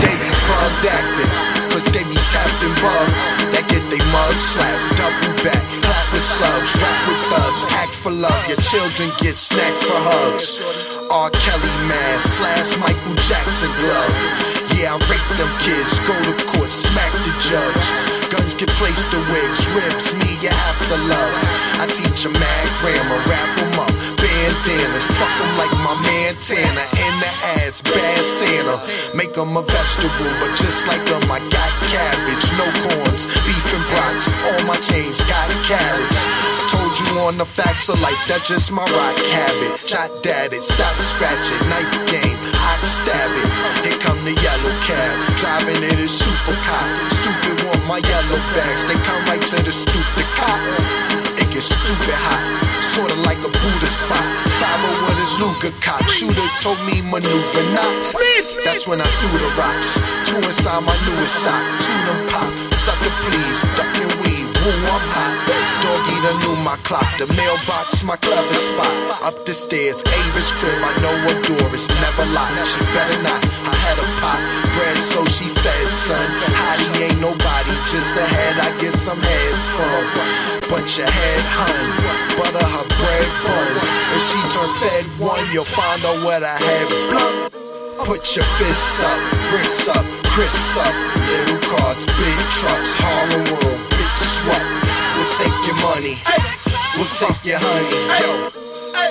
They be bugged acting, cause they be tapped and bugged. That get they mug slapped, double back, clap with slugs, rap with thugs, act for love. Your children get snacked for hugs. R. Kelly mask slash Michael Jackson glove. Yeah, I rape them kids, go to court, smack the judge. Guns get placed to wigs, ribs, me you have to love. I teach a mad grammar, up, bandanas, fuck them like my man Tanner. In the ass, bad Santa. Make them a vegetable, but just like them, I got cabbage, no corns, beef and brats. All my chains got carrots. Told you on the facts of life, that's just my rock habit. Shot at it, stop scratch it, knife game, I stab it. Here come the yellow cab, driving it is super cop. Stupid want my yellow bags, they come right to the stupid cop. It gets stupid hot, sorta like a Buddha spot. Five oh with his Luger cock, shooter told me maneuver not. That's when I threw the rocks. Two inside my newest sock, two them pop. Sucker please, duck and weave, woo I'm hot. Doggy the knew my clock, the mailbox my clever spot. Up the stairs, Ava's crib, I know a door is never locked. She better not, I had a pot. Bread so she fed, son. Hottie ain't nobody, just a head I get some head from. But your head hun, butter her She turn fed one, you'll find out what I had blunt. Put your fists up, wrists up, Chris up. Little cars, big trucks, Harlem World, bitch what? We'll take your money, we'll take your honey. Yo,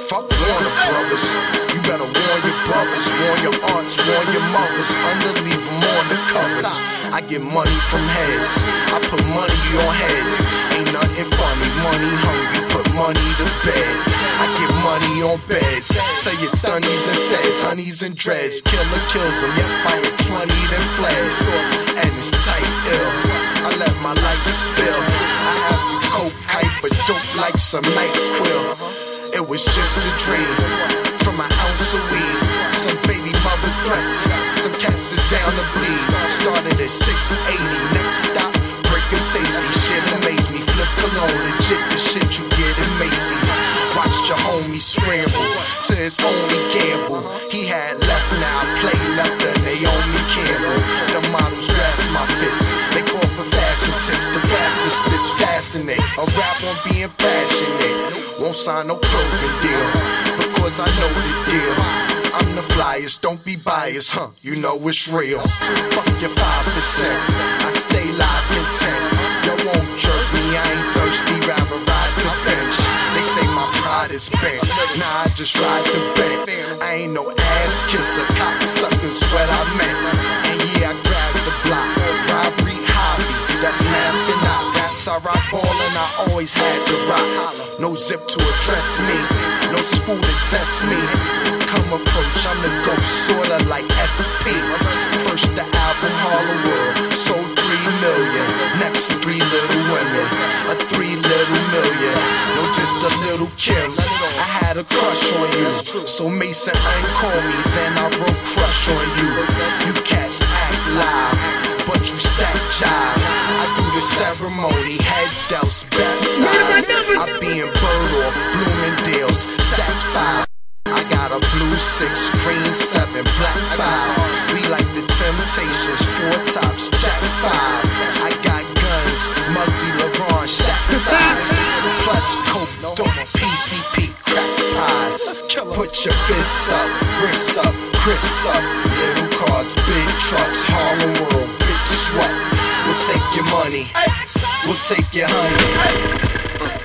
fuck Warner Brothers. You better warn your brothers, warn your aunts, warn your mothers. Underleave them on the covers. I get money from heads, I put money on heads. Ain't nothing funny, money hungry, put money to bed. I get on beds. Tell your thunnies and feds, honeys and dreads. Killer kills them, yep, I hit 20 then fled. And it's tight ill. I let my life spill. I have coke hype, but dope like some night quill. It was just a dream from an ounce of weed. Some baby mother threats, some cats that's down to bleed. Started at 680, next scramble to his only gamble. He had left now, play left and Naomi Campbell. The models grasp my fist, they call for fashion tips. The bastard spits fascinate, a rap on being passionate. Won't sign no clothing deal because I know the deal. I'm the flyest, don't be biased, huh? You know it's real. Fuck your 5%. I stay live content. Nah, I just ride the bent. I ain't no ass kisser, cocksuckers, what I meant. And yeah, I grab the block. Robbery, hobby, that's masking out. Raps I rock ball and I always had to rock. No zip to address me, no school to test me. Come approach, I'm the ghost, sorta like SP. First the album Harlem World, sold three million. Next three little women, a three little just a little Kim. I had a crush on you, so Mason ain't call me. Then I wrote crush on you. You cats act loud, but you stack jive. I do the ceremony, head douse, baptized. I be in bird off, Bloomingdale's, sack five. I got a blue six, green seven, black five. We like the Temptations, four tops, your fists up, wrists up, Chris up. Little cars, big trucks, Harlem World, bitch what? We'll take your money, we'll take your honey.